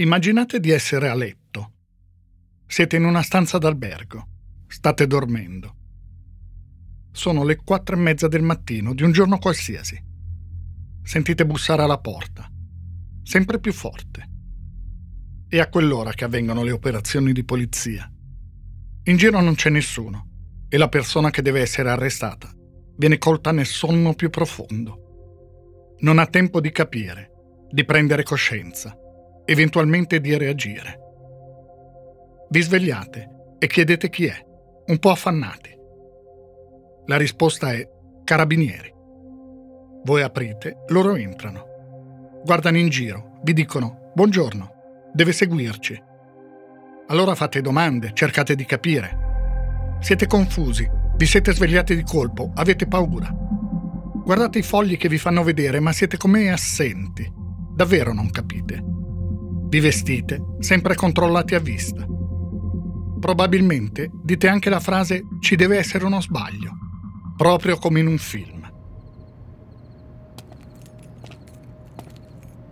Immaginate di essere a letto. Siete in una stanza d'albergo. State dormendo. Sono le quattro e mezza del mattino di un giorno qualsiasi. Sentite bussare alla porta, sempre più forte. È a quell'ora che avvengono le operazioni di polizia. In giro non c'è nessuno e la persona che deve essere arrestata viene colta nel sonno più profondo. Non ha tempo di capire, di prendere coscienza, eventualmente di reagire. Vi svegliate e chiedete chi è, un po' affannati. La risposta è carabinieri. Voi aprite, loro entrano. Guardano in giro, vi dicono buongiorno, deve seguirci. Allora fate domande, cercate di capire. Siete confusi, vi siete svegliati di colpo, avete paura. Guardate i fogli che vi fanno vedere, ma siete come assenti. Davvero non capite. Vi vestite, sempre controllati a vista. Probabilmente dite anche la frase ci deve essere uno sbaglio, proprio come in un film.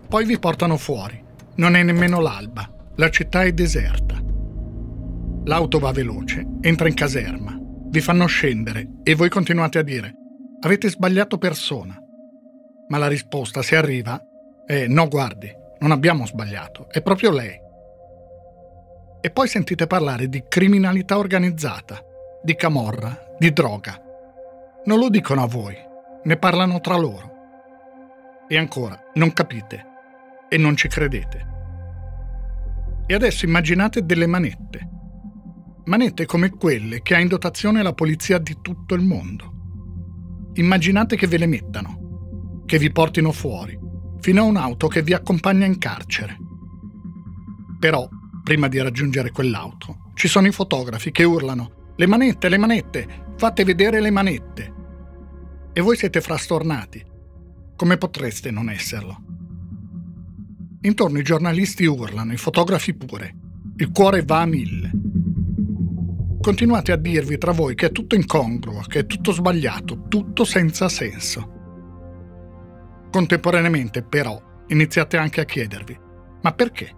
Poi vi portano fuori. Non è nemmeno l'alba, la città è deserta. L'auto va veloce, entra in caserma, vi fanno scendere e voi continuate a dire avete sbagliato persona. Ma la risposta, se arriva, è no guardi, non abbiamo sbagliato, è proprio lei. E poi sentite parlare di criminalità organizzata, di camorra, di droga. Non lo dicono a voi, ne parlano tra loro. E ancora, non capite e non ci credete. E adesso immaginate delle manette manette come quelle che ha in dotazione la polizia di tutto il mondo. Immaginate che ve le mettano, che vi portino fuori, fino a un'auto che vi accompagna in carcere. Però, prima di raggiungere quell'auto, ci sono i fotografi che urlano le manette, le manette, fate vedere le manette. E voi siete frastornati. Come potreste non esserlo? Intorno i giornalisti urlano, i fotografi pure. Il cuore va a mille continuate a dirvi tra voi che è tutto incongruo, che è tutto sbagliato, tutto senza senso. Contemporaneamente, però, iniziate anche a chiedervi, ma perché?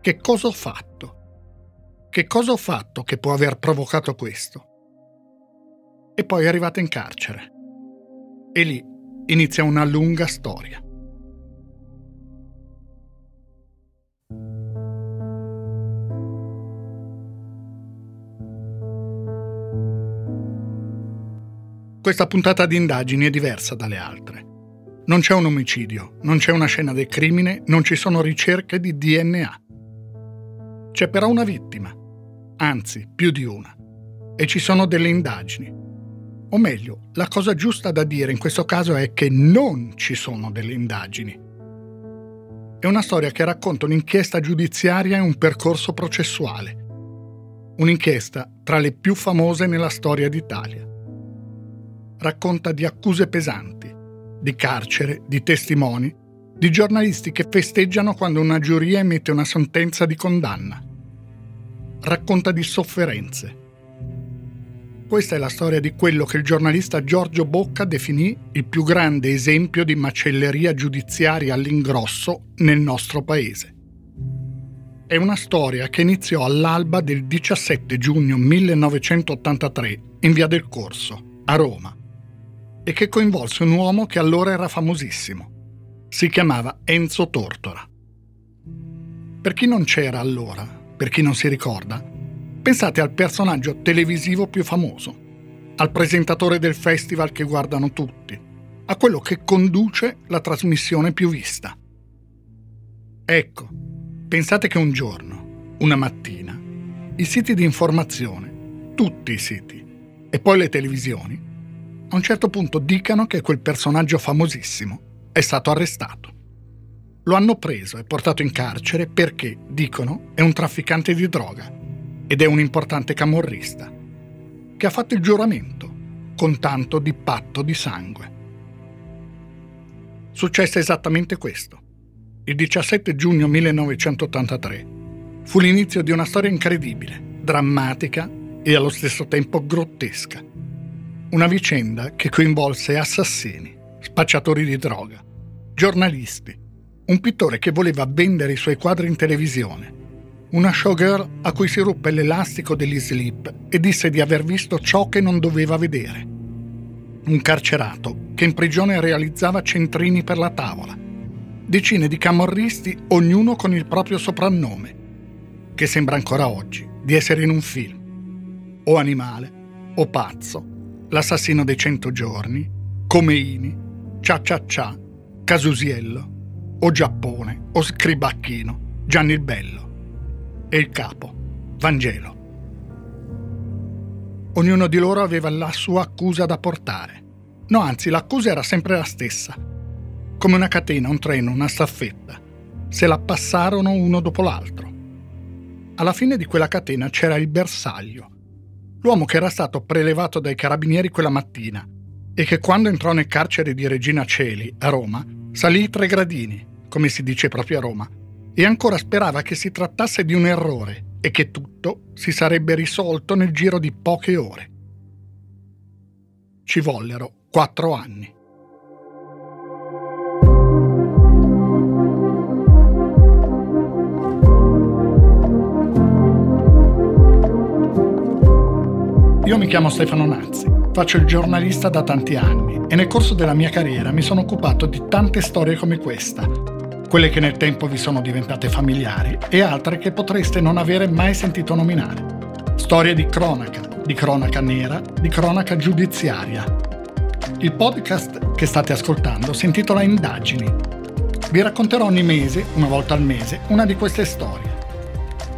Che cosa ho fatto? Che cosa ho fatto che può aver provocato questo? E poi arrivate in carcere. E lì inizia una lunga storia. Questa puntata di indagini è diversa dalle altre. Non c'è un omicidio, non c'è una scena del crimine, non ci sono ricerche di DNA. C'è però una vittima, anzi più di una, e ci sono delle indagini. O meglio, la cosa giusta da dire in questo caso è che non ci sono delle indagini. È una storia che racconta un'inchiesta giudiziaria e un percorso processuale. Un'inchiesta tra le più famose nella storia d'Italia racconta di accuse pesanti, di carcere, di testimoni, di giornalisti che festeggiano quando una giuria emette una sentenza di condanna. Racconta di sofferenze. Questa è la storia di quello che il giornalista Giorgio Bocca definì il più grande esempio di macelleria giudiziaria all'ingrosso nel nostro paese. È una storia che iniziò all'alba del 17 giugno 1983 in via del Corso, a Roma, e che coinvolse un uomo che allora era famosissimo. Si chiamava Enzo Tortora. Per chi non c'era allora, per chi non si ricorda, pensate al personaggio televisivo più famoso, al presentatore del festival che guardano tutti, a quello che conduce la trasmissione più vista. Ecco, pensate che un giorno, una mattina, i siti di informazione, tutti i siti, e poi le televisioni, a un certo punto dicano che quel personaggio famosissimo è stato arrestato. Lo hanno preso e portato in carcere perché, dicono, è un trafficante di droga ed è un importante camorrista, che ha fatto il giuramento con tanto di patto di sangue. Successe esattamente questo. Il 17 giugno 1983 fu l'inizio di una storia incredibile, drammatica e allo stesso tempo grottesca una vicenda che coinvolse assassini, spacciatori di droga, giornalisti, un pittore che voleva vendere i suoi quadri in televisione, una showgirl a cui si ruppe l'elastico degli slip e disse di aver visto ciò che non doveva vedere, un carcerato che in prigione realizzava centrini per la tavola, decine di camorristi, ognuno con il proprio soprannome, che sembra ancora oggi di essere in un film, o animale, o pazzo, l'assassino dei cento giorni, Comeini, Cia Cia Cia, Casusiello, o Giappone, o Scribacchino, Gianni il Bello e il capo, Vangelo. Ognuno di loro aveva la sua accusa da portare. No, anzi, l'accusa era sempre la stessa. Come una catena, un treno, una staffetta. Se la passarono uno dopo l'altro. Alla fine di quella catena c'era il bersaglio, l'uomo che era stato prelevato dai carabinieri quella mattina e che quando entrò nel carcere di Regina Celi, a Roma, salì tre gradini, come si dice proprio a Roma, e ancora sperava che si trattasse di un errore e che tutto si sarebbe risolto nel giro di poche ore. Ci vollero quattro anni. Io mi chiamo Stefano Nazzi, faccio il giornalista da tanti anni e nel corso della mia carriera mi sono occupato di tante storie come questa, quelle che nel tempo vi sono diventate familiari e altre che potreste non avere mai sentito nominare. Storie di cronaca, di cronaca nera, di cronaca giudiziaria. Il podcast che state ascoltando si intitola Indagini. Vi racconterò ogni mese, una volta al mese, una di queste storie,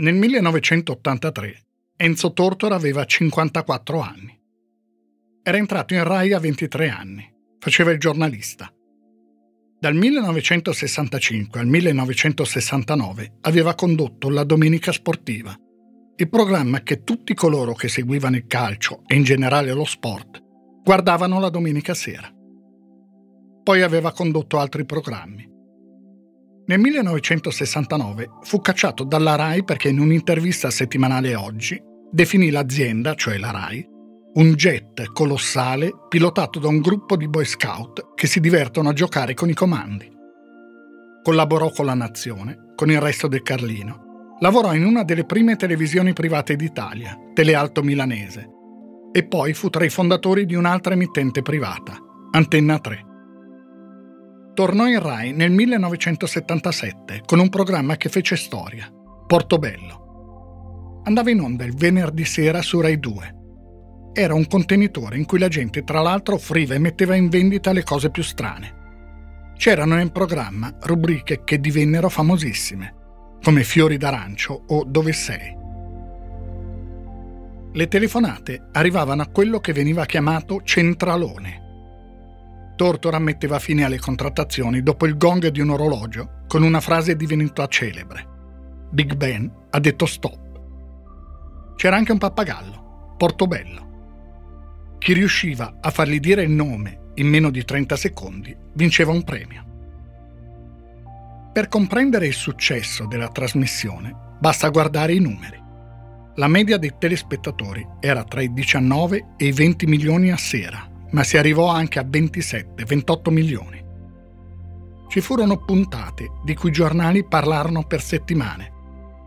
Nel 1983 Enzo Tortora aveva 54 anni. Era entrato in RAI a 23 anni, faceva il giornalista. Dal 1965 al 1969 aveva condotto La Domenica Sportiva, il programma che tutti coloro che seguivano il calcio e in generale lo sport guardavano la domenica sera. Poi aveva condotto altri programmi. Nel 1969 fu cacciato dalla RAI perché in un'intervista settimanale Oggi definì l'azienda, cioè la RAI, un jet colossale pilotato da un gruppo di boy scout che si divertono a giocare con i comandi. Collaborò con la Nazione, con il resto del Carlino. Lavorò in una delle prime televisioni private d'Italia, Telealto Milanese, e poi fu tra i fondatori di un'altra emittente privata, Antenna 3. Tornò in Rai nel 1977 con un programma che fece storia, Portobello andava in onda il venerdì sera su Rai 2. Era un contenitore in cui la gente tra l'altro offriva e metteva in vendita le cose più strane. C'erano nel programma rubriche che divennero famosissime, come Fiori d'arancio o Dove sei. Le telefonate arrivavano a quello che veniva chiamato centralone. Tortora metteva fine alle contrattazioni dopo il gong di un orologio con una frase divenuta celebre. Big Ben ha detto stop. C'era anche un pappagallo, Portobello. Chi riusciva a fargli dire il nome in meno di 30 secondi vinceva un premio. Per comprendere il successo della trasmissione basta guardare i numeri. La media dei telespettatori era tra i 19 e i 20 milioni a sera, ma si arrivò anche a 27-28 milioni. Ci furono puntate di cui i giornali parlarono per settimane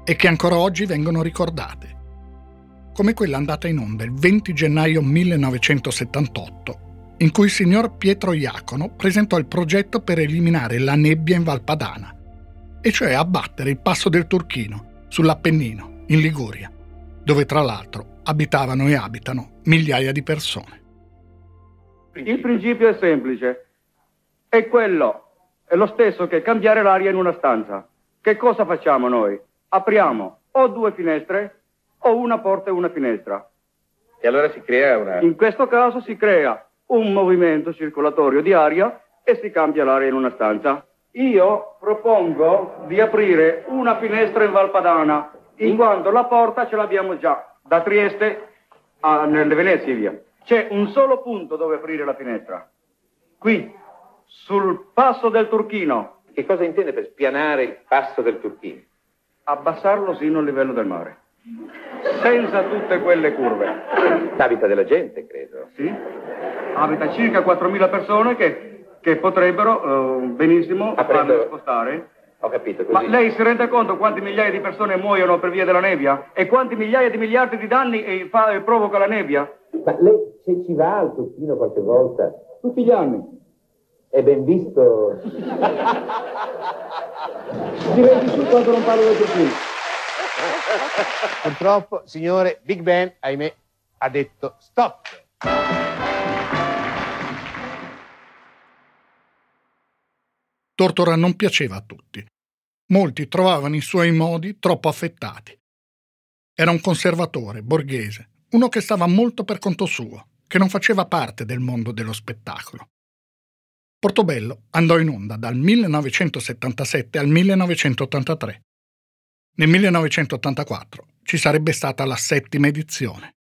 e che ancora oggi vengono ricordate come quella andata in onda il 20 gennaio 1978, in cui il signor Pietro Iacono presentò il progetto per eliminare la nebbia in Valpadana, e cioè abbattere il passo del Turchino, sull'Appennino, in Liguria, dove tra l'altro abitavano e abitano migliaia di persone. Il principio è semplice, è quello, è lo stesso che cambiare l'aria in una stanza. Che cosa facciamo noi? Apriamo o due finestre o una porta e una finestra. E allora si crea una... In questo caso si crea un movimento circolatorio di aria e si cambia l'aria in una stanza. Io propongo di aprire una finestra in Valpadana, in quanto la porta ce l'abbiamo già, da Trieste a, nelle Venezie via. C'è un solo punto dove aprire la finestra. Qui, sul passo del Turchino. Che cosa intende per spianare il passo del Turchino? Abbassarlo sino al livello del mare. Senza tutte quelle curve. Abita della gente, credo. Sì. Abita circa 4.000 persone che, che potrebbero eh, benissimo farle spostare. Ho capito, così. Ma lei si rende conto quanti migliaia di persone muoiono per via della nebbia? E quanti migliaia di miliardi di danni eh, fa- eh, provoca la nebbia? Ma lei se ci va al Turchino qualche volta, Tutti gli anni. è ben visto... Direi di su quando non parlo del Turchino. Purtroppo, signore, Big Ben, ahimè, ha detto stop. Tortora non piaceva a tutti. Molti trovavano i suoi modi troppo affettati. Era un conservatore, borghese, uno che stava molto per conto suo, che non faceva parte del mondo dello spettacolo. Portobello andò in onda dal 1977 al 1983. Nel 1984 ci sarebbe stata la settima edizione.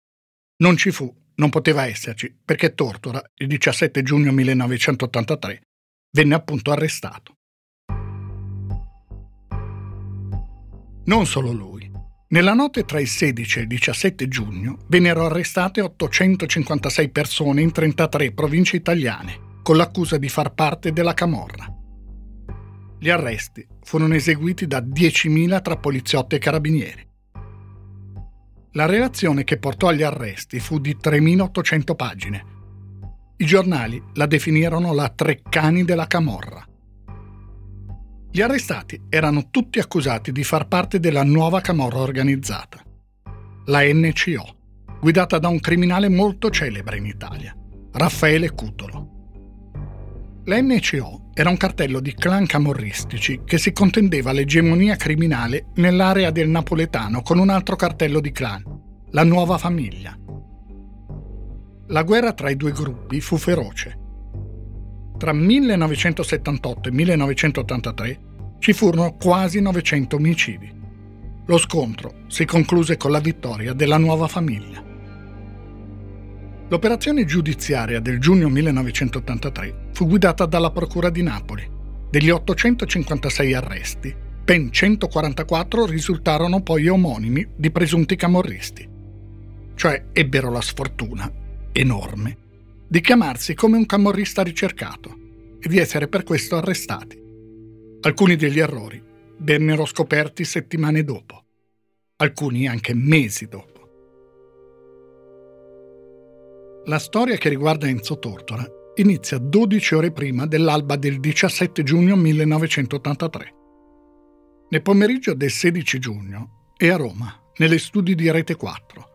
Non ci fu, non poteva esserci, perché Tortora, il 17 giugno 1983, venne appunto arrestato. Non solo lui. Nella notte tra il 16 e il 17 giugno vennero arrestate 856 persone in 33 province italiane con l'accusa di far parte della Camorra. Gli arresti furono eseguiti da 10.000 tra poliziotti e carabinieri. La relazione che portò agli arresti fu di 3.800 pagine. I giornali la definirono la Treccani della Camorra. Gli arrestati erano tutti accusati di far parte della nuova Camorra organizzata, la NCO, guidata da un criminale molto celebre in Italia, Raffaele Cutolo. La NCO era un cartello di clan camorristici che si contendeva l'egemonia criminale nell'area del napoletano con un altro cartello di clan, la Nuova Famiglia. La guerra tra i due gruppi fu feroce. Tra 1978 e 1983 ci furono quasi 900 omicidi. Lo scontro si concluse con la vittoria della Nuova Famiglia. L'operazione giudiziaria del giugno 1983 fu guidata dalla Procura di Napoli. Degli 856 arresti, ben 144 risultarono poi omonimi di presunti camorristi. Cioè ebbero la sfortuna, enorme, di chiamarsi come un camorrista ricercato e di essere per questo arrestati. Alcuni degli errori vennero scoperti settimane dopo, alcuni anche mesi dopo. La storia che riguarda Enzo Tortora inizia 12 ore prima dell'alba del 17 giugno 1983. Nel pomeriggio del 16 giugno è a Roma, nelle studi di Rete 4.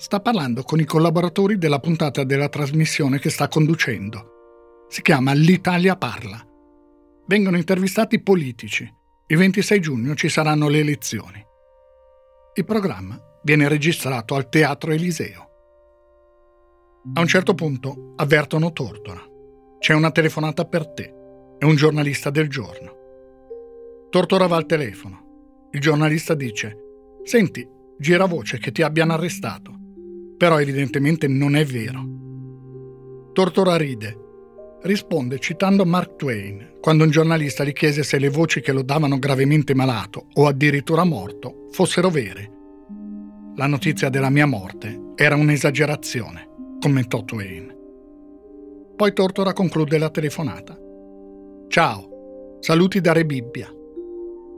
Sta parlando con i collaboratori della puntata della trasmissione che sta conducendo. Si chiama L'Italia parla. Vengono intervistati politici. Il 26 giugno ci saranno le elezioni. Il programma viene registrato al Teatro Eliseo. A un certo punto avvertono Tortora. C'è una telefonata per te. È un giornalista del giorno. Tortora va al telefono. Il giornalista dice: Senti, gira voce che ti abbiano arrestato. Però evidentemente non è vero. Tortora ride. Risponde citando Mark Twain, quando un giornalista gli chiese se le voci che lo davano gravemente malato o addirittura morto fossero vere. La notizia della mia morte era un'esagerazione commentò Twain. Poi Tortora conclude la telefonata. Ciao, saluti da Re Bibbia.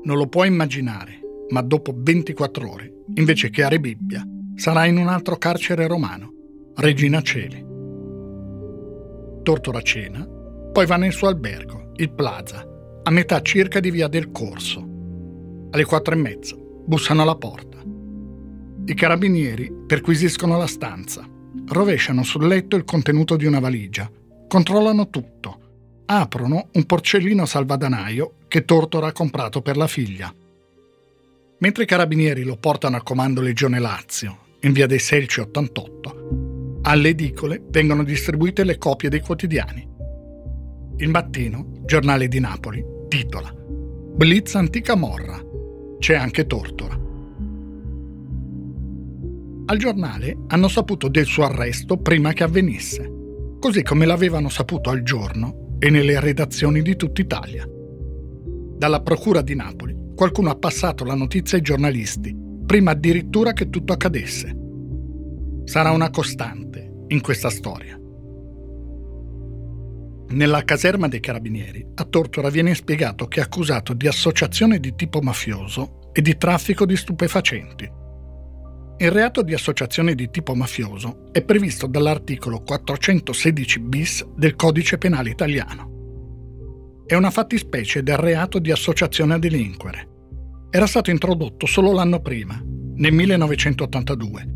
Non lo puoi immaginare, ma dopo 24 ore, invece che a Re Bibbia, sarà in un altro carcere romano, Regina Celi. Tortora cena, poi va nel suo albergo, il Plaza, a metà circa di via del Corso. Alle quattro e mezza bussano alla porta. I carabinieri perquisiscono la stanza rovesciano sul letto il contenuto di una valigia, controllano tutto, aprono un porcellino salvadanaio che Tortora ha comprato per la figlia. Mentre i carabinieri lo portano al comando Legione Lazio, in via dei Selci 88, Alle edicole vengono distribuite le copie dei quotidiani. Il mattino, giornale di Napoli, titola Blitz antica morra. C'è anche Tortora. Al giornale hanno saputo del suo arresto prima che avvenisse, così come l'avevano saputo al giorno e nelle redazioni di tutta Italia. Dalla Procura di Napoli qualcuno ha passato la notizia ai giornalisti, prima addirittura che tutto accadesse. Sarà una costante in questa storia. Nella caserma dei carabinieri a Tortora viene spiegato che è accusato di associazione di tipo mafioso e di traffico di stupefacenti. Il reato di associazione di tipo mafioso è previsto dall'articolo 416 bis del Codice Penale Italiano. È una fattispecie del reato di associazione a delinquere. Era stato introdotto solo l'anno prima, nel 1982,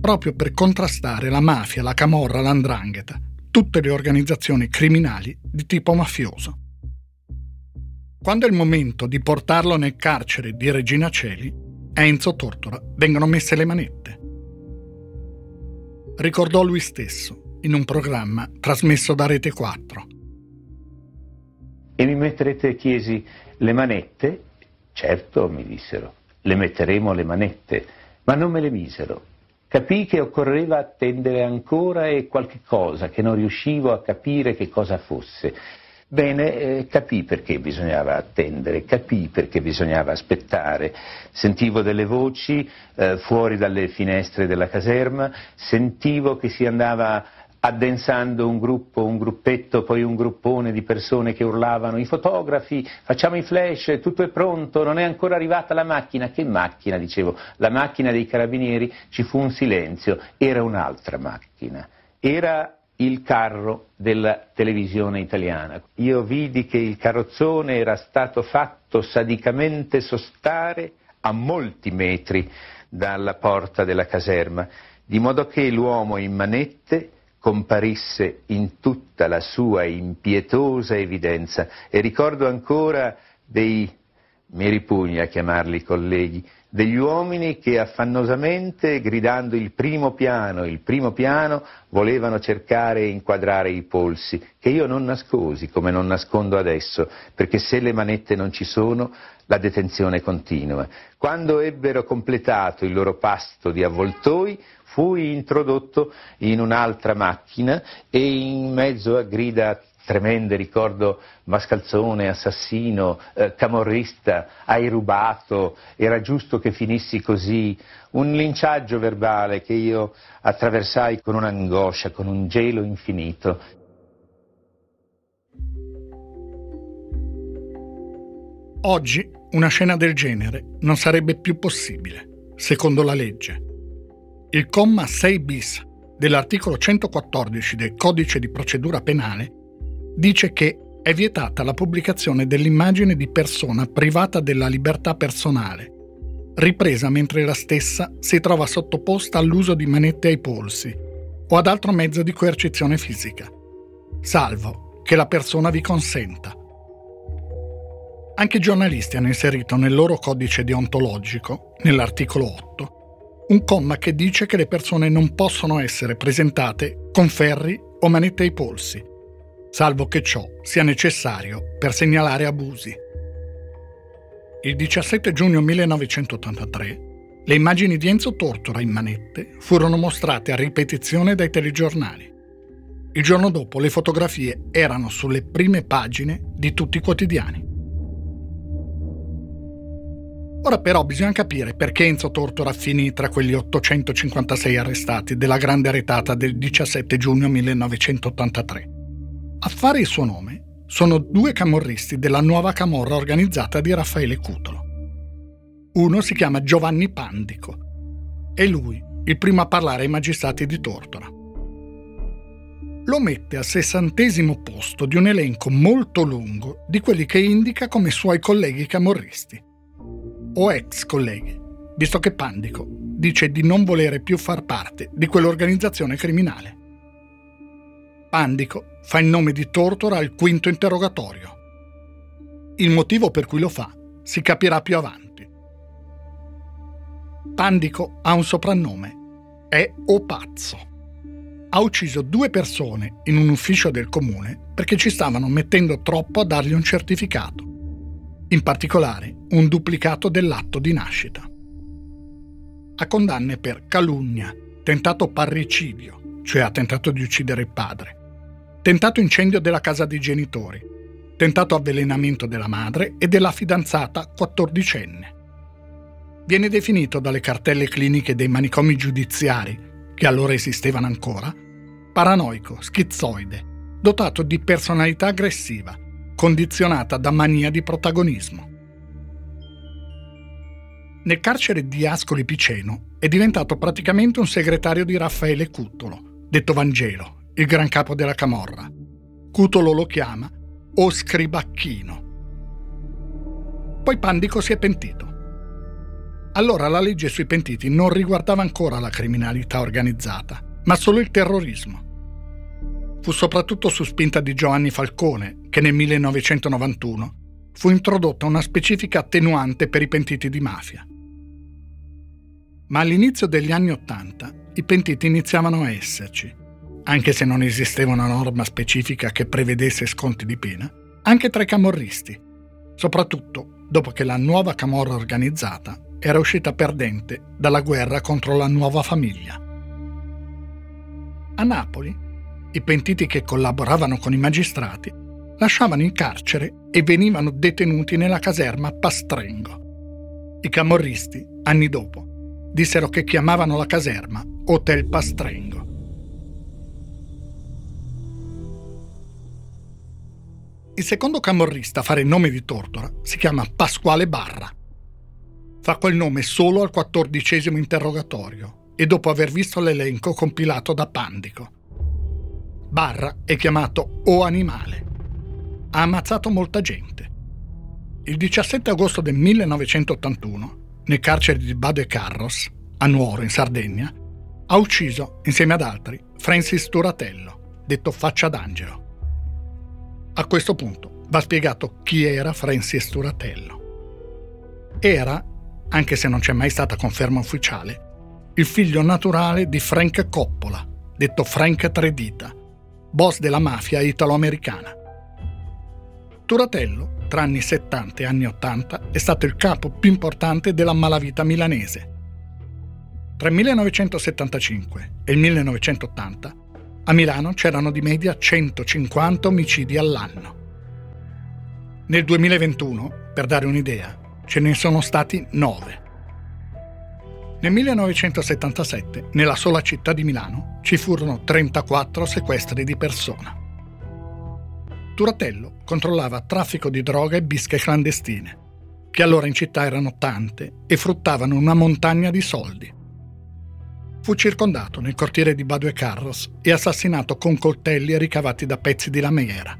proprio per contrastare la mafia, la camorra, l'andrangheta tutte le organizzazioni criminali di tipo mafioso. Quando è il momento di portarlo nel carcere di Regina Celi, a Enzo Tortora vengono messe le manette. Ricordò lui stesso in un programma trasmesso da Rete 4. E mi metterete, chiesi, le manette? Certo, mi dissero, le metteremo le manette, ma non me le misero capii che occorreva attendere ancora e qualche cosa che non riuscivo a capire che cosa fosse. Bene, eh, capii perché bisognava attendere, capii perché bisognava aspettare. Sentivo delle voci eh, fuori dalle finestre della caserma, sentivo che si andava addensando un gruppo, un gruppetto, poi un gruppone di persone che urlavano i fotografi, facciamo i flash, tutto è pronto, non è ancora arrivata la macchina. Che macchina? Dicevo, la macchina dei carabinieri, ci fu un silenzio, era un'altra macchina. Era il carro della televisione italiana. Io vidi che il carrozzone era stato fatto sadicamente sostare a molti metri dalla porta della caserma, di modo che l'uomo in manette comparisse in tutta la sua impietosa evidenza. E ricordo ancora dei, mi ripugna chiamarli colleghi, degli uomini che affannosamente, gridando il primo piano, il primo piano, volevano cercare e inquadrare i polsi, che io non nascosi come non nascondo adesso, perché se le manette non ci sono, la detenzione continua. Quando ebbero completato il loro pasto di avvoltoi, fui introdotto in un'altra macchina e in mezzo a grida tremende, ricordo mascalzone, assassino, eh, camorrista, hai rubato, era giusto che finissi così, un linciaggio verbale che io attraversai con un'angoscia, con un gelo infinito. Oggi una scena del genere non sarebbe più possibile, secondo la legge. Il comma 6 bis dell'articolo 114 del Codice di procedura penale dice che è vietata la pubblicazione dell'immagine di persona privata della libertà personale, ripresa mentre la stessa si trova sottoposta all'uso di manette ai polsi o ad altro mezzo di coercizione fisica, salvo che la persona vi consenta. Anche i giornalisti hanno inserito nel loro codice deontologico, nell'articolo 8, un comma che dice che le persone non possono essere presentate con ferri o manette ai polsi, salvo che ciò sia necessario per segnalare abusi. Il 17 giugno 1983 le immagini di Enzo Tortora in manette furono mostrate a ripetizione dai telegiornali. Il giorno dopo le fotografie erano sulle prime pagine di tutti i quotidiani. Ora però bisogna capire perché Enzo Tortora finì tra quegli 856 arrestati della grande retata del 17 giugno 1983. A fare il suo nome sono due camorristi della nuova camorra organizzata di Raffaele Cutolo. Uno si chiama Giovanni Pandico e lui il primo a parlare ai magistrati di Tortora. Lo mette al sessantesimo posto di un elenco molto lungo di quelli che indica come suoi colleghi camorristi o ex colleghi, visto che Pandico dice di non volere più far parte di quell'organizzazione criminale. Pandico fa il nome di Tortora al quinto interrogatorio. Il motivo per cui lo fa si capirà più avanti. Pandico ha un soprannome, è O Pazzo. ha ucciso due persone in un ufficio del comune perché ci stavano mettendo troppo a dargli un certificato, in particolare un duplicato dell'atto di nascita. Ha condanne per calunnia, tentato parricidio, cioè ha tentato di uccidere il padre, tentato incendio della casa dei genitori, tentato avvelenamento della madre e della fidanzata quattordicenne. Viene definito dalle cartelle cliniche dei manicomi giudiziari che allora esistevano ancora, paranoico, schizoide, dotato di personalità aggressiva, condizionata da mania di protagonismo. Nel carcere di Ascoli Piceno è diventato praticamente un segretario di Raffaele Cutolo, detto Vangelo, il gran capo della Camorra. Cutolo lo chiama o scribacchino. Poi Pandico si è pentito. Allora la legge sui pentiti non riguardava ancora la criminalità organizzata, ma solo il terrorismo. Fu soprattutto su spinta di Giovanni Falcone che nel 1991 fu introdotta una specifica attenuante per i pentiti di mafia. Ma all'inizio degli anni Ottanta i pentiti iniziavano a esserci, anche se non esisteva una norma specifica che prevedesse sconti di pena, anche tra i camorristi, soprattutto dopo che la nuova camorra organizzata era uscita perdente dalla guerra contro la nuova famiglia. A Napoli, i pentiti che collaboravano con i magistrati lasciavano il carcere e venivano detenuti nella caserma Pastrengo. I camorristi, anni dopo, dissero che chiamavano la caserma Hotel Pastrengo. Il secondo camorrista a fare il nome di Tortora si chiama Pasquale Barra fa quel nome solo al quattordicesimo interrogatorio e dopo aver visto l'elenco compilato da Pandico. Barra è chiamato O Animale. Ha ammazzato molta gente. Il 17 agosto del 1981, nel carcere di Bade Carros, a Nuoro, in Sardegna, ha ucciso, insieme ad altri, Francis Turatello, detto Faccia d'Angelo. A questo punto va spiegato chi era Francis Turatello. Era anche se non c'è mai stata conferma ufficiale, il figlio naturale di Frank Coppola, detto Frank Tredita, boss della mafia italo-americana. Turatello, tra anni 70 e anni 80, è stato il capo più importante della malavita milanese. Tra il 1975 e il 1980 a Milano c'erano di media 150 omicidi all'anno. Nel 2021, per dare un'idea, ce ne sono stati nove. Nel 1977, nella sola città di Milano, ci furono 34 sequestri di persona. Turatello controllava traffico di droga e bische clandestine, che allora in città erano tante e fruttavano una montagna di soldi. Fu circondato nel cortile di Badue Carros e assassinato con coltelli ricavati da pezzi di lamiera.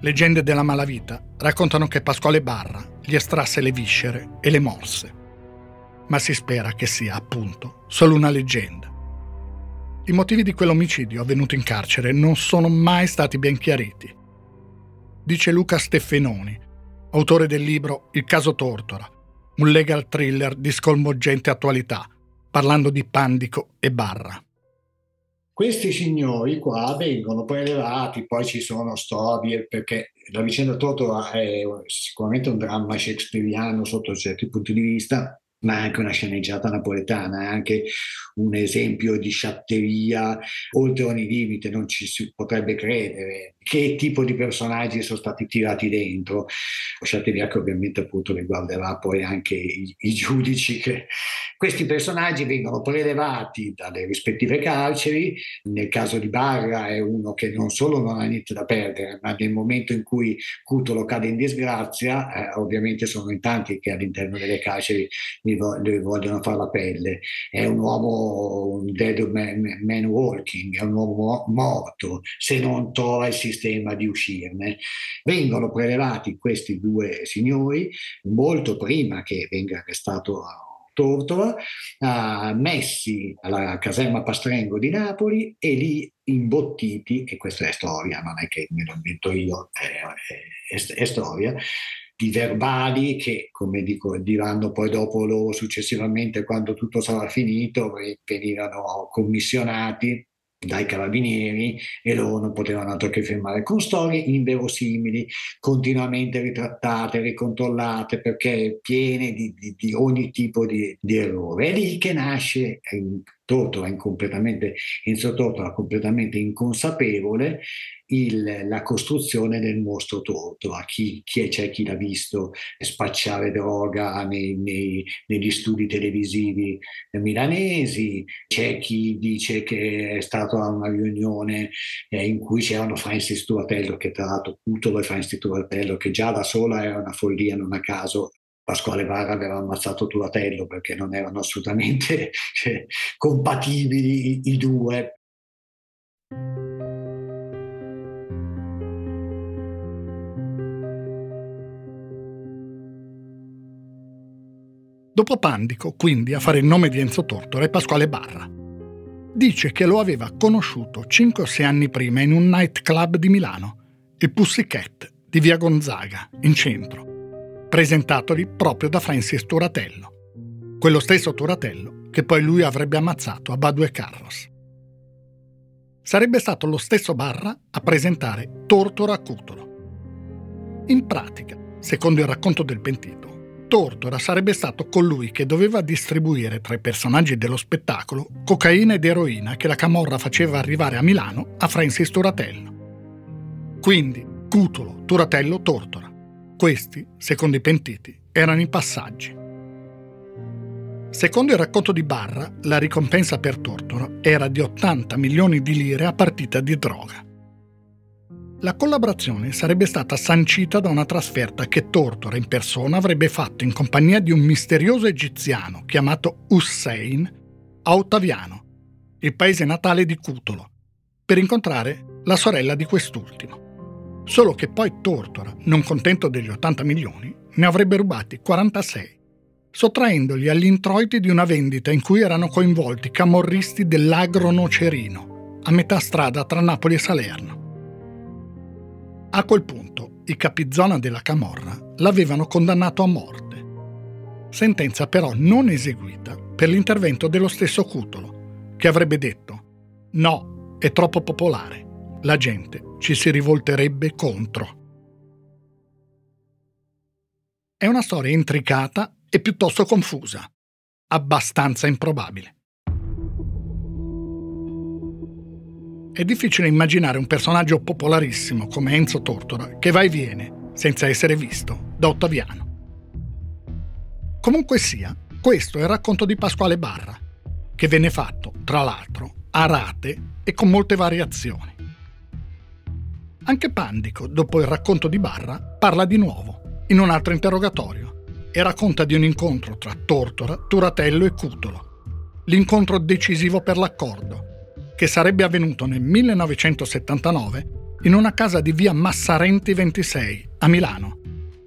Leggende della malavita raccontano che Pasquale Barra gli estrasse le viscere e le morse. Ma si spera che sia, appunto, solo una leggenda. I motivi di quell'omicidio avvenuto in carcere non sono mai stati ben chiariti. Dice Luca Steffenoni, autore del libro Il caso Tortora, un legal thriller di sconvolgente attualità, parlando di Pandico e Barra. Questi signori qua vengono prelevati, poi ci sono storie, perché la vicenda Tortora è sicuramente un dramma shakespeariano sotto certi punti di vista, ma è anche una sceneggiata napoletana, è anche un esempio di sciatteria oltre ogni limite, non ci si potrebbe credere. Che tipo di personaggi sono stati tirati dentro? Sciatteria che ovviamente appunto riguarderà poi anche i, i giudici che questi personaggi vengono prelevati dalle rispettive carceri, nel caso di Barra è uno che non solo non ha niente da perdere, ma nel momento in cui Cutolo cade in disgrazia, eh, ovviamente sono in tanti che all'interno delle carceri gli, vo- gli vogliono fare la pelle. È un uomo, un dead man, man walking, è un uomo morto se non trova il sistema di uscirne. Vengono prelevati questi due signori molto prima che venga arrestato Tortora, uh, messi alla caserma Pastrengo di Napoli e lì imbottiti, e questa è storia, non è che me lo invento io, è, è, è storia, di verbali che, come dico, diranno poi dopo loro successivamente, quando tutto sarà finito, venivano commissionati dai carabinieri e loro non potevano altro che firmare con storie inverosimili, continuamente ritrattate, ricontrollate perché piene di, di, di ogni tipo di, di, errore. È lì che nasce Tortora, in completamente, Enzo Tortora completamente inconsapevole il, la costruzione del mostro Tortora. Chi, chi è, c'è chi l'ha visto spacciare droga nei, nei, negli studi televisivi milanesi, c'è chi dice che è stato a una riunione eh, in cui c'erano Francis Turatello, che tra l'altro Cutolo e Francis Turatello, che già da sola era una follia, non a caso Pasquale Varra aveva ammazzato Turatello perché non erano assolutamente cioè, compatibili i, i due. Dopo Pandico, quindi, a fare il nome di Enzo Tortora è Pasquale Barra. Dice che lo aveva conosciuto 5 o 6 anni prima in un nightclub di Milano, il Pussycat di via Gonzaga, in centro, presentatoli proprio da Francis Turatello, quello stesso Turatello che poi lui avrebbe ammazzato a Badue Carros. Sarebbe stato lo stesso Barra a presentare Tortora Cutolo. In pratica, secondo il racconto del pentito, Tortora sarebbe stato colui che doveva distribuire tra i personaggi dello spettacolo cocaina ed eroina che la Camorra faceva arrivare a Milano a Francis Turatello. Quindi Cutolo, Turatello, Tortora. Questi, secondo i pentiti, erano i passaggi. Secondo il racconto di Barra, la ricompensa per Tortora era di 80 milioni di lire a partita di droga. La collaborazione sarebbe stata sancita da una trasferta che Tortora in persona avrebbe fatto in compagnia di un misterioso egiziano chiamato Hussein a Ottaviano, il paese natale di Cutolo, per incontrare la sorella di quest'ultimo. Solo che poi Tortora, non contento degli 80 milioni, ne avrebbe rubati 46, sottraendoli agli introiti di una vendita in cui erano coinvolti camorristi dell'agro nocerino, a metà strada tra Napoli e Salerno. A quel punto i capizona della Camorra l'avevano condannato a morte. Sentenza però non eseguita per l'intervento dello stesso Cutolo, che avrebbe detto no, è troppo popolare, la gente ci si rivolterebbe contro. È una storia intricata e piuttosto confusa, abbastanza improbabile. È difficile immaginare un personaggio popolarissimo come Enzo Tortora che va e viene, senza essere visto, da Ottaviano. Comunque sia, questo è il racconto di Pasquale Barra, che venne fatto, tra l'altro, a rate e con molte variazioni. Anche Pandico, dopo il racconto di Barra, parla di nuovo, in un altro interrogatorio, e racconta di un incontro tra Tortora, Turatello e Cutolo, l'incontro decisivo per l'accordo, che sarebbe avvenuto nel 1979 in una casa di via Massarenti 26 a Milano,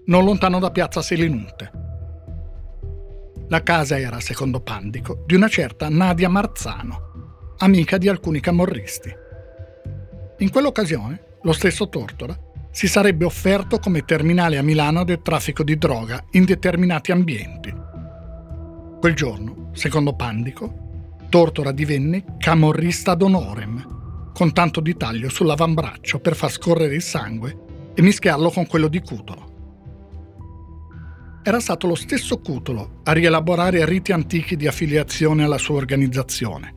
non lontano da piazza Selinunte. La casa era, secondo Pandico, di una certa Nadia Marzano, amica di alcuni camorristi. In quell'occasione, lo stesso Tortora si sarebbe offerto come terminale a Milano del traffico di droga in determinati ambienti. Quel giorno, secondo Pandico, Tortora divenne camorrista d'onorem, con tanto di taglio sull'avambraccio per far scorrere il sangue e mischiarlo con quello di Cutolo. Era stato lo stesso Cutolo a rielaborare riti antichi di affiliazione alla sua organizzazione.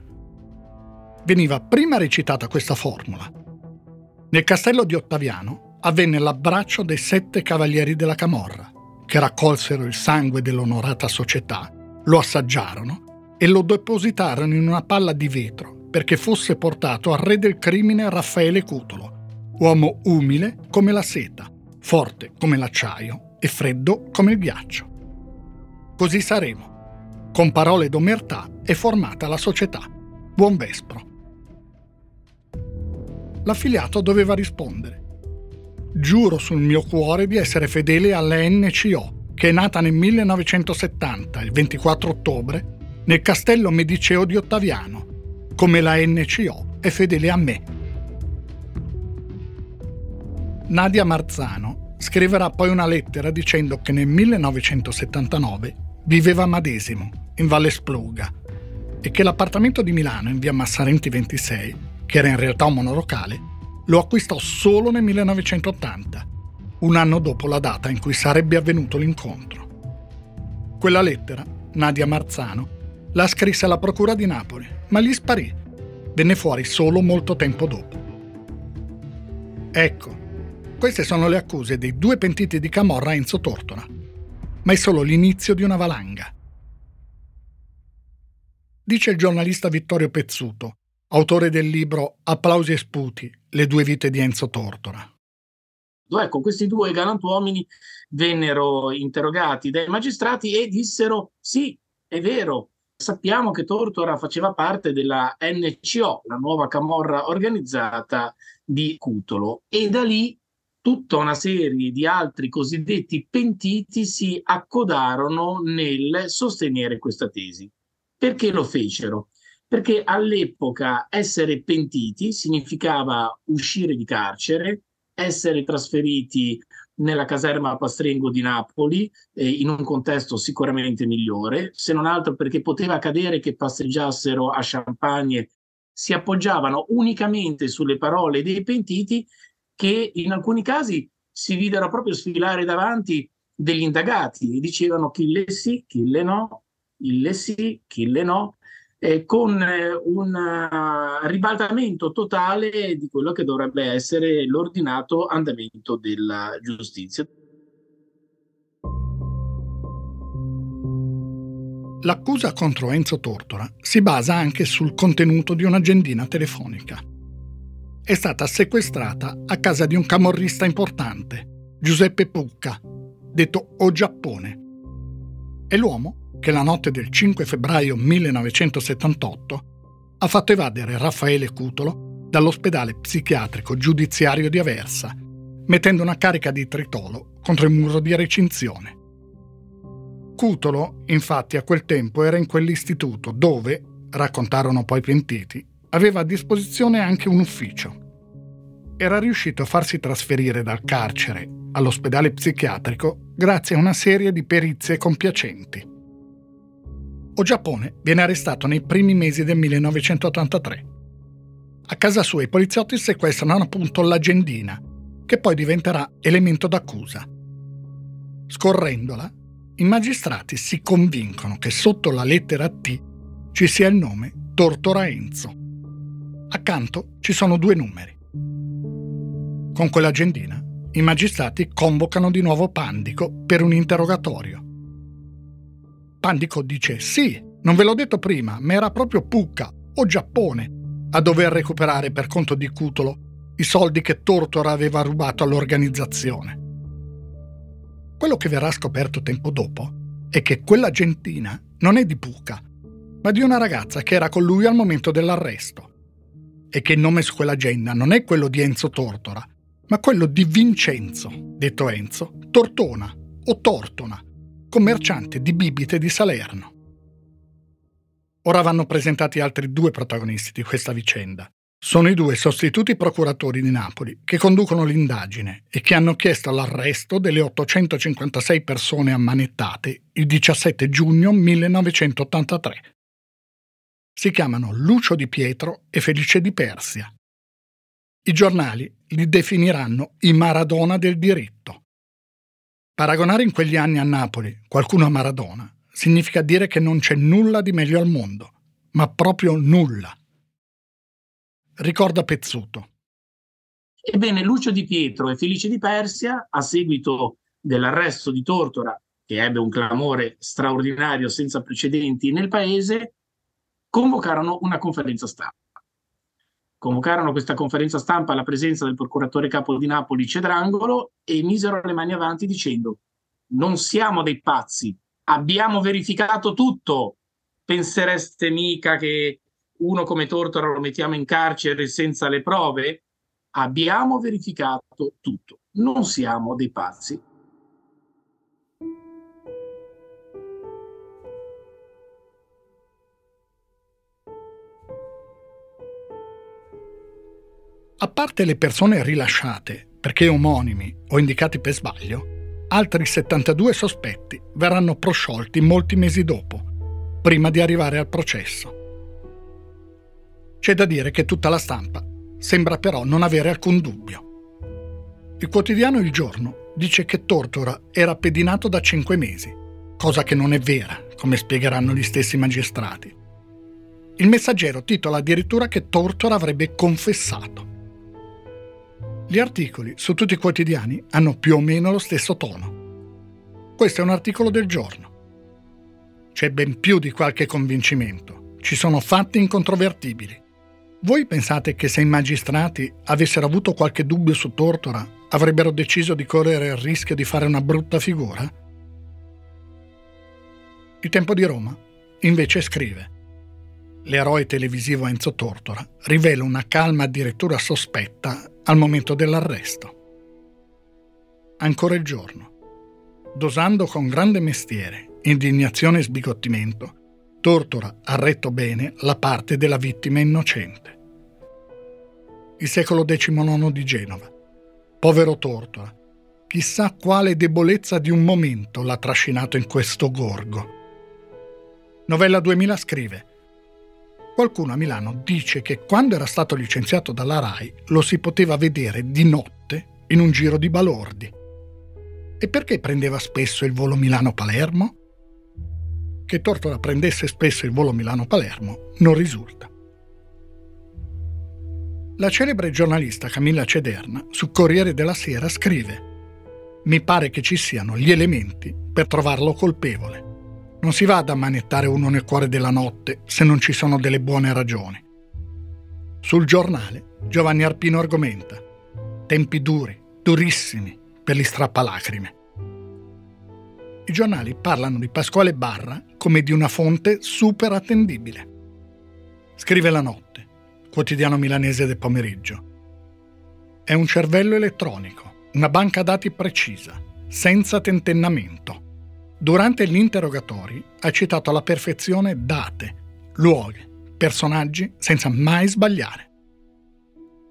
Veniva prima recitata questa formula. Nel castello di Ottaviano avvenne l'abbraccio dei sette cavalieri della Camorra, che raccolsero il sangue dell'onorata società, lo assaggiarono e lo depositarono in una palla di vetro perché fosse portato al re del crimine Raffaele Cutolo, uomo umile come la seta, forte come l'acciaio e freddo come il ghiaccio. Così saremo. Con parole d'omertà è formata la società. Buon Vespro. L'affiliato doveva rispondere. Giuro sul mio cuore di essere fedele alla NCO, che è nata nel 1970, il 24 ottobre, nel castello mediceo di Ottaviano, come la NCO è fedele a me. Nadia Marzano scriverà poi una lettera dicendo che nel 1979 viveva a Madesimo, in Valle Spluga, e che l'appartamento di Milano in via Massarenti 26, che era in realtà un monolocale, lo acquistò solo nel 1980, un anno dopo la data in cui sarebbe avvenuto l'incontro. Quella lettera, Nadia Marzano, la scrisse alla Procura di Napoli, ma gli sparì. Venne fuori solo molto tempo dopo. Ecco, queste sono le accuse dei due pentiti di Camorra Enzo Tortora, ma è solo l'inizio di una valanga. Dice il giornalista Vittorio Pezzuto, autore del libro Applausi e sputi, le due vite di Enzo Tortora. Ecco, questi due galantuomini vennero interrogati dai magistrati e dissero sì, è vero, sappiamo che Tortora faceva parte della NCO, la nuova camorra organizzata di Cutolo, e da lì tutta una serie di altri cosiddetti pentiti si accodarono nel sostenere questa tesi. Perché lo fecero? Perché all'epoca essere pentiti significava uscire di carcere, essere trasferiti nella caserma Pastrengo di Napoli, eh, in un contesto sicuramente migliore, se non altro perché poteva accadere che passeggiassero a Champagne, si appoggiavano unicamente sulle parole dei pentiti che in alcuni casi si videro proprio sfilare davanti degli indagati e dicevano chi le sì, chi le no, il le sì, chi le no, eh, con eh, un uh, ribaltamento totale di quello che dovrebbe essere l'ordinato andamento della giustizia. L'accusa contro Enzo Tortora si basa anche sul contenuto di un'agendina telefonica. È stata sequestrata a casa di un camorrista importante, Giuseppe Pucca, detto O Giappone. È l'uomo che la notte del 5 febbraio 1978 ha fatto evadere Raffaele Cutolo dall'ospedale psichiatrico giudiziario di Aversa, mettendo una carica di tritolo contro il muro di recinzione. Cutolo, infatti, a quel tempo era in quell'istituto dove, raccontarono poi pentiti, aveva a disposizione anche un ufficio. Era riuscito a farsi trasferire dal carcere all'ospedale psichiatrico grazie a una serie di perizie compiacenti. O Giappone viene arrestato nei primi mesi del 1983. A casa sua i poliziotti sequestrano appunto l'agendina, che poi diventerà elemento d'accusa. Scorrendola, i magistrati si convincono che sotto la lettera T ci sia il nome Tortora Enzo. Accanto ci sono due numeri. Con quell'agendina i magistrati convocano di nuovo Pandico per un interrogatorio. Pandico dice sì, non ve l'ho detto prima, ma era proprio Pucca o Giappone a dover recuperare per conto di Cutolo i soldi che Tortora aveva rubato all'organizzazione. Quello che verrà scoperto tempo dopo è che quell'agentina non è di Pucca, ma di una ragazza che era con lui al momento dell'arresto. E che il nome su quell'agenda non è quello di Enzo Tortora, ma quello di Vincenzo, detto Enzo, Tortona o Tortona, commerciante di bibite di Salerno. Ora vanno presentati altri due protagonisti di questa vicenda. Sono i due sostituti procuratori di Napoli che conducono l'indagine e che hanno chiesto l'arresto delle 856 persone ammanettate il 17 giugno 1983. Si chiamano Lucio Di Pietro e Felice di Persia. I giornali li definiranno i Maradona del diritto. Paragonare in quegli anni a Napoli qualcuno a Maradona significa dire che non c'è nulla di meglio al mondo, ma proprio nulla. Ricorda Pezzuto. Ebbene, Lucio di Pietro e Felice di Persia, a seguito dell'arresto di Tortora, che ebbe un clamore straordinario senza precedenti nel paese, convocarono una conferenza stampa. Convocarono questa conferenza stampa alla presenza del procuratore capo di Napoli Cedrangolo e misero le mani avanti dicendo non siamo dei pazzi, abbiamo verificato tutto. Pensereste mica che uno come Tortora lo mettiamo in carcere senza le prove? Abbiamo verificato tutto, non siamo dei pazzi. A parte le persone rilasciate perché omonimi o indicati per sbaglio, altri 72 sospetti verranno prosciolti molti mesi dopo, prima di arrivare al processo. C'è da dire che tutta la stampa sembra però non avere alcun dubbio. Il quotidiano Il Giorno dice che Tortora era pedinato da cinque mesi, cosa che non è vera, come spiegheranno gli stessi magistrati. Il messaggero titola addirittura che Tortora avrebbe confessato. Gli articoli su tutti i quotidiani hanno più o meno lo stesso tono. Questo è un articolo del giorno. C'è ben più di qualche convincimento. Ci sono fatti incontrovertibili. Voi pensate che se i magistrati avessero avuto qualche dubbio su Tortora, avrebbero deciso di correre il rischio di fare una brutta figura? Il Tempo di Roma invece scrive L'eroe televisivo Enzo Tortora rivela una calma addirittura sospetta al momento dell'arresto. Ancora il giorno. Dosando con grande mestiere, indignazione e sbigottimento, Tortora ha retto bene la parte della vittima innocente. Il secolo XIX di Genova. Povero Tortora, chissà quale debolezza di un momento l'ha trascinato in questo gorgo. Novella 2000 scrive Qualcuno a Milano dice che quando era stato licenziato dalla RAI lo si poteva vedere di notte in un giro di balordi. E perché prendeva spesso il volo Milano-Palermo? Che Tortora prendesse spesso il volo Milano-Palermo non risulta. La celebre giornalista Camilla Cederna su Corriere della Sera scrive Mi pare che ci siano gli elementi per trovarlo colpevole. Non si va ad ammanettare uno nel cuore della notte se non ci sono delle buone ragioni. Sul giornale Giovanni Arpino argomenta Tempi duri, durissimi per gli strappalacrime i giornali parlano di Pasquale Barra come di una fonte super attendibile. Scrive la notte, quotidiano milanese del pomeriggio. È un cervello elettronico, una banca dati precisa, senza tentennamento. Durante gli interrogatori ha citato alla perfezione date, luoghi, personaggi senza mai sbagliare.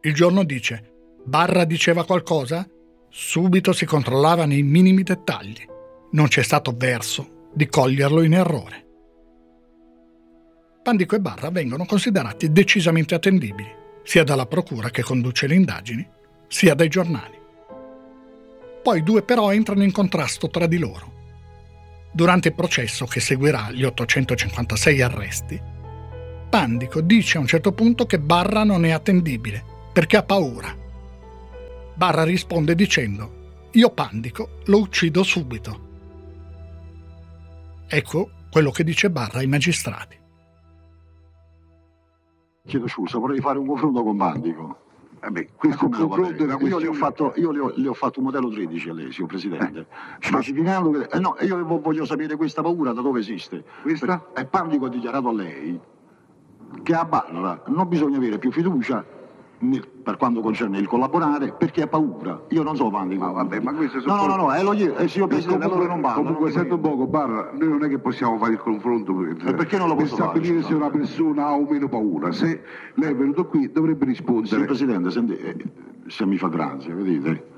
Il giorno dice, Barra diceva qualcosa? Subito si controllava nei minimi dettagli non c'è stato verso di coglierlo in errore. Pandico e Barra vengono considerati decisamente attendibili, sia dalla procura che conduce le indagini, sia dai giornali. Poi i due però entrano in contrasto tra di loro. Durante il processo che seguirà gli 856 arresti, Pandico dice a un certo punto che Barra non è attendibile perché ha paura. Barra risponde dicendo: Io Pandico lo uccido subito. Ecco quello che dice Barra ai magistrati. Chiedo scusa, vorrei fare un confronto con Bandico. Eh beh, questo confronto era io, le ho, fatto, io le, ho, le ho fatto un modello 13 a lei, signor Presidente. Eh, specificando che. Eh no, io voglio sapere questa paura da dove esiste. Questa? E Pandico ha dichiarato a lei che a Barra non bisogna avere più fiducia per quanto concerne il collaborare perché ha paura. Io non so Vanni. Ma vabbè, ma questo No, no, no, no, è lo io, eh, signor Presidente, comunque, allora non parla. Comunque, sento poco, Barra, noi non è che possiamo fare il confronto per, perché non lo posso per stabilire fare, se una persona ha o meno paura. Se lei è venuto qui dovrebbe rispondere. Signor Presidente, senti, eh, se mi fa grazia, vedete?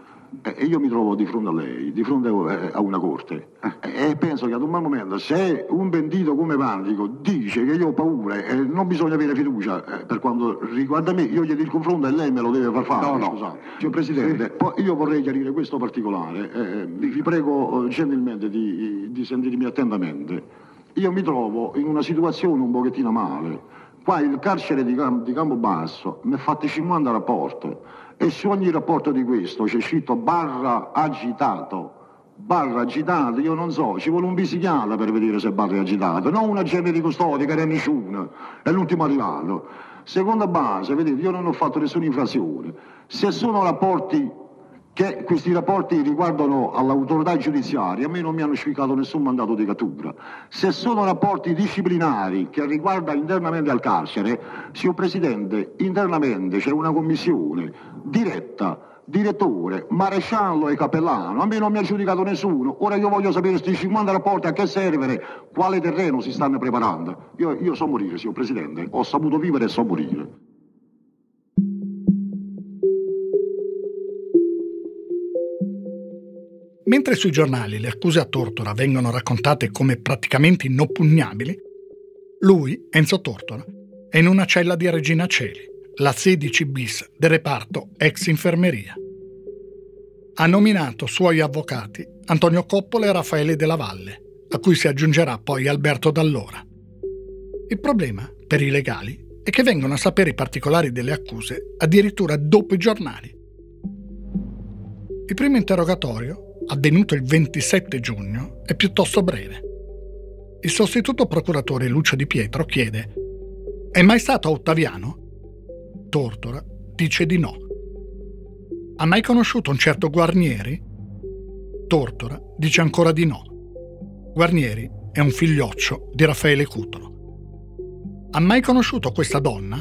E io mi trovo di fronte a lei, di fronte a una corte, e penso che ad un momento, se un pentito come Vandico dice che io ho paura e non bisogna avere fiducia per quanto riguarda me, io gli dico il confronto e lei me lo deve far fare. No, no. Scusate. Signor Presidente, sì. io vorrei chiarire questo particolare, eh, vi prego gentilmente di, di sentirmi attentamente. Io mi trovo in una situazione un pochettino male. Qua il carcere di, di Campobasso mi ha fatto 50 rapporti e su ogni rapporto di questo c'è scritto barra agitato. Barra agitato, io non so, ci vuole un psichiatra per vedere se barra è agitato, non un agente di custodia che era nessuno, è l'ultimo arrivato. Seconda base, vedete, io non ho fatto nessuna infrazione. Se sono rapporti che questi rapporti riguardano all'autorità giudiziaria, a me non mi hanno spiegato nessun mandato di cattura. Se sono rapporti disciplinari che riguardano internamente al carcere, signor Presidente, internamente c'è una commissione diretta, direttore, maresciallo e cappellano, a me non mi ha giudicato nessuno, ora io voglio sapere questi 50 rapporti a che servono, quale terreno si stanno preparando. Io, io so morire, signor Presidente, ho saputo vivere e so morire. Mentre sui giornali le accuse a Tortora vengono raccontate come praticamente inoppugnabili, lui, Enzo Tortora, è in una cella di Regina Celi, la 16 bis del reparto ex infermeria. Ha nominato suoi avvocati Antonio Coppola e Raffaele della Valle, a cui si aggiungerà poi Alberto Dall'Ora. Il problema, per i legali, è che vengono a sapere i particolari delle accuse addirittura dopo i giornali. Il primo interrogatorio, avvenuto il 27 giugno, è piuttosto breve. Il sostituto procuratore Lucio Di Pietro chiede «È mai stato a Ottaviano?» Tortora dice di no. «Ha mai conosciuto un certo Guarnieri?» Tortora dice ancora di no. Guarnieri è un figlioccio di Raffaele Cutolo. Ha mai conosciuto questa donna?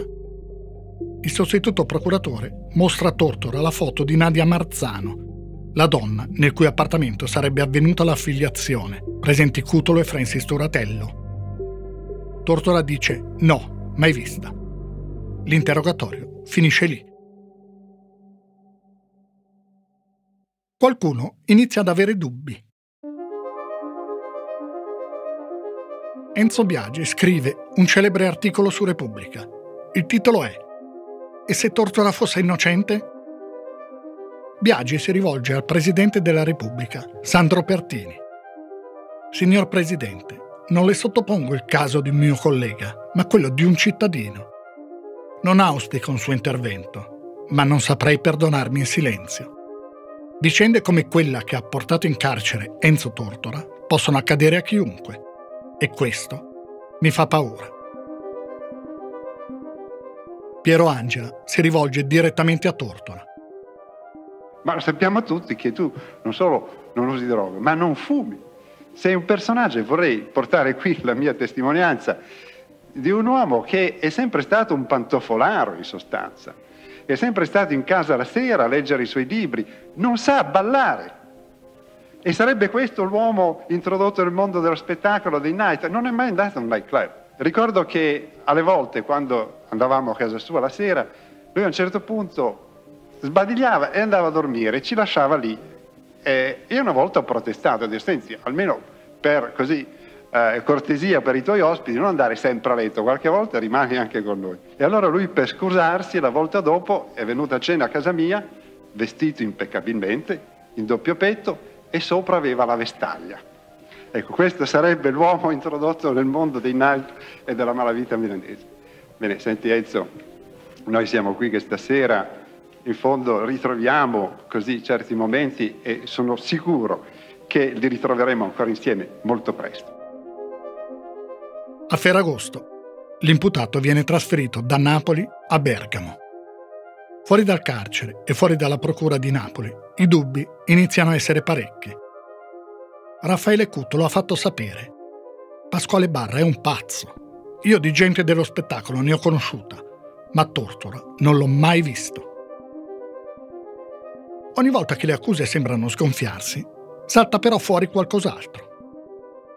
Il sostituto procuratore mostra a Tortora la foto di Nadia Marzano, la donna nel cui appartamento sarebbe avvenuta l'affiliazione, presenti Cutolo e Francis Turatello. Tortora dice no, mai vista. L'interrogatorio finisce lì. Qualcuno inizia ad avere dubbi. Enzo Biagi scrive un celebre articolo su Repubblica. Il titolo è E se Tortora fosse innocente? Biagi si rivolge al Presidente della Repubblica, Sandro Pertini. Signor Presidente, non le sottopongo il caso di un mio collega, ma quello di un cittadino. Non auspico un suo intervento, ma non saprei perdonarmi in silenzio. Vicende come quella che ha portato in carcere Enzo Tortora possono accadere a chiunque e questo mi fa paura. Piero Angela si rivolge direttamente a Tortora. Ma lo sappiamo tutti che tu non solo non usi droga, ma non fumi. Sei un personaggio e vorrei portare qui la mia testimonianza di un uomo che è sempre stato un pantofolaro in sostanza, è sempre stato in casa la sera a leggere i suoi libri, non sa ballare, e sarebbe questo l'uomo introdotto nel mondo dello spettacolo, dei night? Non è mai andato a un nightclub. Ricordo che alle volte, quando andavamo a casa sua la sera, lui a un certo punto sbadigliava e andava a dormire, ci lasciava lì. E io una volta ho protestato, ho detto, senti, almeno per così eh, cortesia per i tuoi ospiti, non andare sempre a letto, qualche volta rimani anche con noi. E allora lui per scusarsi, la volta dopo, è venuto a cena a casa mia, vestito impeccabilmente, in doppio petto, e sopra aveva la vestaglia. Ecco, questo sarebbe l'uomo introdotto nel mondo dei night e della malavita milanese. Bene, senti Enzo, noi siamo qui che stasera in fondo ritroviamo così certi momenti e sono sicuro che li ritroveremo ancora insieme molto presto. A Ferragosto l'imputato viene trasferito da Napoli a Bergamo. Fuori dal carcere e fuori dalla procura di Napoli, i dubbi iniziano a essere parecchi. Raffaele Cutto lo ha fatto sapere. Pasquale Barra è un pazzo. Io di gente dello spettacolo ne ho conosciuta, ma Tortora non l'ho mai visto. Ogni volta che le accuse sembrano sgonfiarsi, salta però fuori qualcos'altro.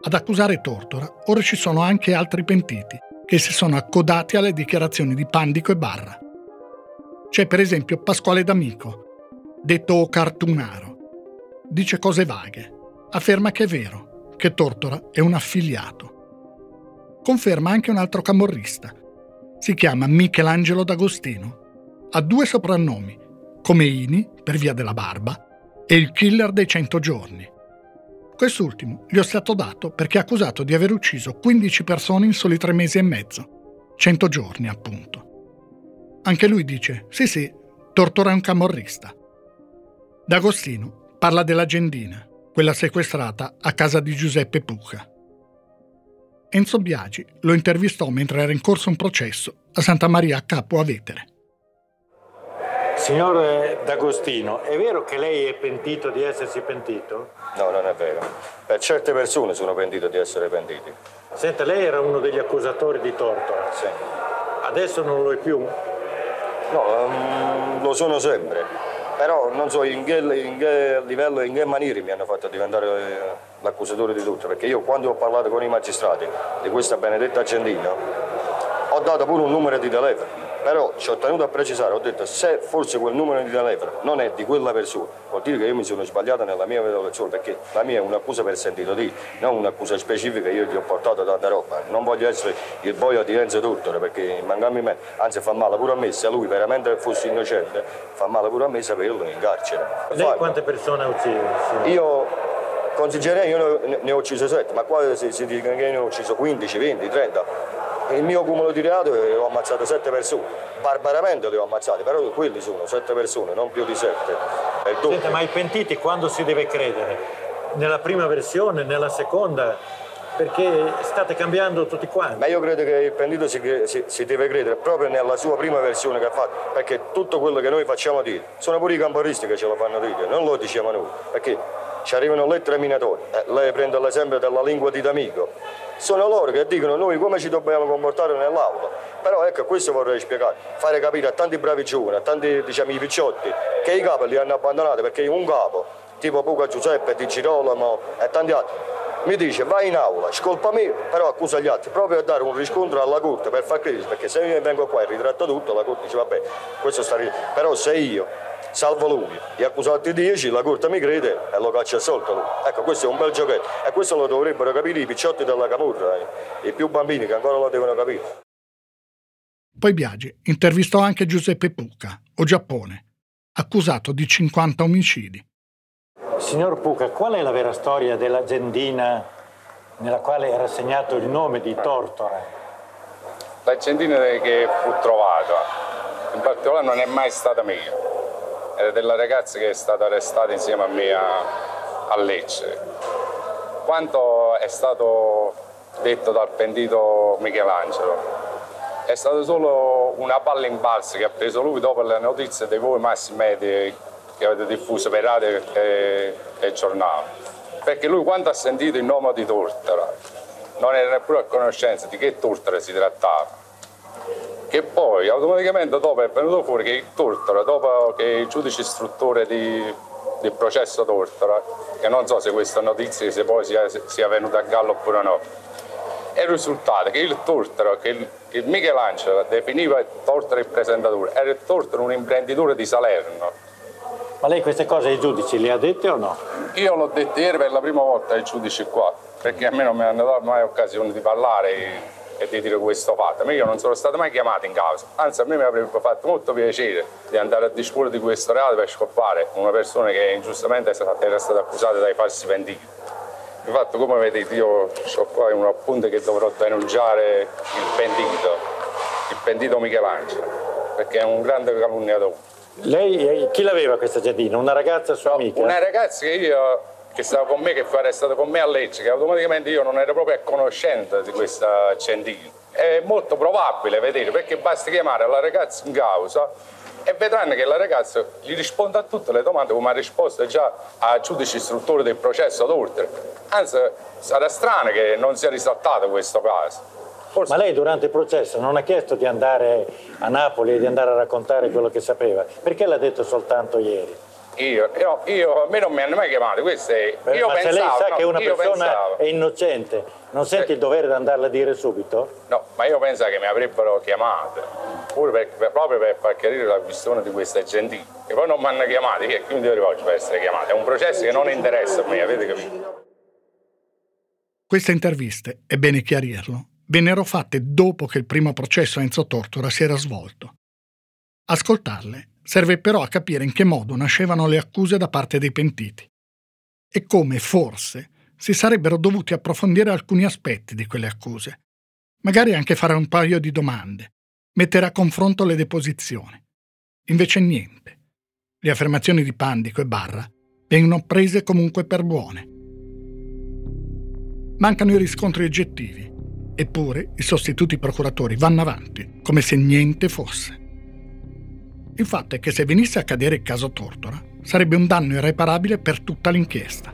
Ad accusare Tortora ora ci sono anche altri pentiti che si sono accodati alle dichiarazioni di Pandico e Barra. C'è per esempio Pasquale D'Amico, detto Cartunaro. Dice cose vaghe. Afferma che è vero, che Tortora è un affiliato. Conferma anche un altro camorrista. Si chiama Michelangelo D'Agostino. Ha due soprannomi, come Ini, per via della barba, e il killer dei cento giorni. Quest'ultimo gli è stato dato perché è accusato di aver ucciso 15 persone in soli tre mesi e mezzo. 100 giorni, appunto. Anche lui dice: Sì, sì, Tortora è un camorrista. D'Agostino parla della Gendina, quella sequestrata a casa di Giuseppe Pucca. Enzo Biagi lo intervistò mentre era in corso un processo a Santa Maria a Capo a Vetere. Signor D'Agostino, è vero che lei è pentito di essersi pentito? No, non è vero. Per certe persone sono pentito di essere pentiti. Senta, lei era uno degli accusatori di Tortora? Sì. Adesso non lo è più? No, um, lo sono sempre, però non so in che, in che livello e in che maniera mi hanno fatto diventare eh, l'accusatore di tutto, perché io quando ho parlato con i magistrati di questa benedetta Accendino ho dato pure un numero di telefono Però ci ho tenuto a precisare, ho detto se forse quel numero di telefono non è di quella persona, vuol dire che io mi sono sbagliato nella mia valutazione, perché la mia è un'accusa per sentito dire, non un'accusa specifica, io ti ho portato tanta roba, non voglio essere il boia di Enzo Tortore, perché mancarmi me, anzi fa male pure a me, se lui veramente fosse innocente, fa male pure a me saperlo in carcere. Lei quante persone ha ucciso? Io consiglierei, io ne, ho ucciso 7, ma qua si, si dice che ne ho ucciso 15, 20, 30. Il mio cumulo di reato è ho ammazzato 7 persone, barbaramente le ho ammazzate, però quelli sono 7 persone, non più di 7. Senta, ma i pentiti quando si deve credere? Nella prima versione, nella seconda? Perché state cambiando tutti quanti. Ma io credo che il pentito si, si, si, deve credere proprio nella sua prima versione che ha fatto, perché tutto quello che noi facciamo dire, sono pure i camporisti che ce lo fanno dire, non lo diciamo noi, perché ci arrivano lettere minatorie, eh, lei prende l'esempio della lingua di D'Amico, sono loro che dicono noi come ci dobbiamo comportare nell'aula. Però ecco, questo vorrei spiegare, fare capire a tanti bravi giovani, a tanti diciamo, i picciotti, che i capi li hanno abbandonati perché un capo, tipo Puca Giuseppe, Di Girolamo e tanti altri, mi dice vai in aula, scolpa me, però accusa gli altri, proprio a dare un riscontro alla corte per far credere, perché se io vengo qua e ritratto tutto, la corte dice vabbè, questo sta. Però se io salvo lui, gli accusati 10, la corte mi crede e lo caccia assolto lui. Ecco, questo è un bel giochetto e questo lo dovrebbero capire i picciotti della Camurra, eh. i più bambini che ancora lo devono capire. Poi Biagi intervistò anche Giuseppe Pucca, o Giappone, accusato di 50 omicidi. Signor Pucca, qual è la vera storia dell'agendina nella quale era segnato il nome di Tortora? L'agendina che fu trovata, in particolare non è mai stata mia è della ragazza che è stata arrestata insieme a me a, a Lecce. Quanto è stato detto dal pentito Michelangelo è stata solo una palla in balzo che ha preso lui dopo le notizie dei voi massi media che avete diffuso per radio e, e giornali. Perché lui quando ha sentito il nome di Tortora non era neppure a conoscenza di che Tortora si trattava che poi automaticamente dopo è venuto fuori che il Tortora, dopo che il giudice istruttore di, del processo Tortora, che non so se questa notizia se poi sia, sia venuta a gallo oppure no, è risultato che il Tortora, che il Michelangelo definiva il Tortora il presentatore, era il Tortora un imprenditore di Salerno. Ma lei queste cose ai giudici le ha dette o no? Io l'ho dette ieri per la prima volta ai giudici qua, perché a me non mi hanno dato mai occasione di parlare e di dire questo fatto, ma io non sono stato mai chiamato in causa, anzi a me mi avrebbe fatto molto piacere di andare a disporre di questo reato per scoppare una persona che ingiustamente era stata accusata dai falsi pentiti. Infatti come vedete io ho qua un appunto che dovrò denunciare il pentito, il pentito Michelangelo, perché è un grande calunniatore. Lei, chi l'aveva questa giardina? Una ragazza sua no, amica? Una ragazza che io che stava con me, che fu arrestato con me a Lecce, che automaticamente io non ero proprio a conoscenza di questa Centini. È molto probabile vedere, perché basta chiamare la ragazza in causa e vedranno che la ragazza gli risponde a tutte le domande come ha risposto già al giudice istruttore del processo d'ordine. Anzi, sarà strano che non sia risaltato questo caso. Forse... Ma lei durante il processo non ha chiesto di andare a Napoli e di andare a raccontare quello che sapeva? Perché l'ha detto soltanto ieri? Io, io, io, a me non mi hanno mai chiamato, questo è, io Ma pensavo, se lei sa no, che una persona pensavo, è innocente, non sente eh, il dovere di andarla a dire subito? No, ma io penso che mi avrebbero chiamato, pure per, per, proprio per far chiarire la questione di questa gentile, che poi non mi hanno chiamato, che quindi io rivolgo per essere chiamato, è un processo che non interessa a me, avete capito? Queste interviste, è bene chiarirlo, vennero fatte dopo che il primo processo Enzo Tortora si era svolto. Ascoltarle Serve però a capire in che modo nascevano le accuse da parte dei pentiti e come, forse, si sarebbero dovuti approfondire alcuni aspetti di quelle accuse, magari anche fare un paio di domande, mettere a confronto le deposizioni. Invece niente. Le affermazioni di Pandico e Barra vengono prese comunque per buone. Mancano i riscontri oggettivi, eppure i sostituti procuratori vanno avanti come se niente fosse. Il fatto è che se venisse a cadere il caso Tortora, sarebbe un danno irreparabile per tutta l'inchiesta.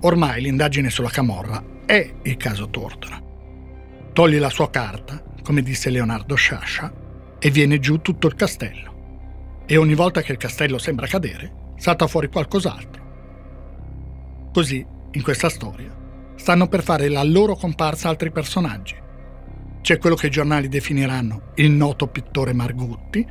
Ormai l'indagine sulla Camorra è il caso Tortora. Togli la sua carta, come disse Leonardo Sciascia, e viene giù tutto il castello. E ogni volta che il castello sembra cadere, salta fuori qualcos'altro. Così, in questa storia, stanno per fare la loro comparsa altri personaggi. c'è quello che i giornali definiranno il noto pittore Margutti,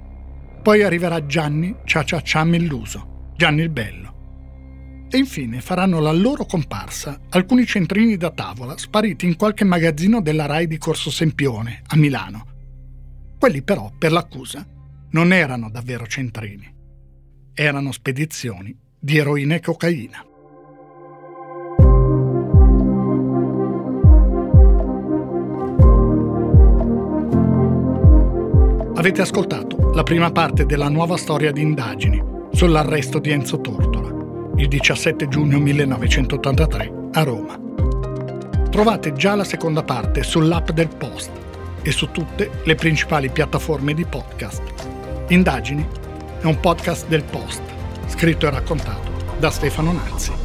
poi arriverà Gianni Cia Cia Cia Melluso, Gianni il Bello. E infine faranno la loro comparsa alcuni centrini da tavola spariti in qualche magazzino della RAI di Corso Sempione, a Milano. Quelli però, per l'accusa, non erano davvero centrini, erano spedizioni di eroina e cocaina. Avete ascoltato la prima parte della nuova storia di indagini sull'arresto di Enzo Tortora, il 17 giugno 1983 a Roma. Trovate già la seconda parte sull'app del Post e su tutte le principali piattaforme di podcast. Indagini è un podcast del Post, scritto e raccontato da Stefano Nazzi.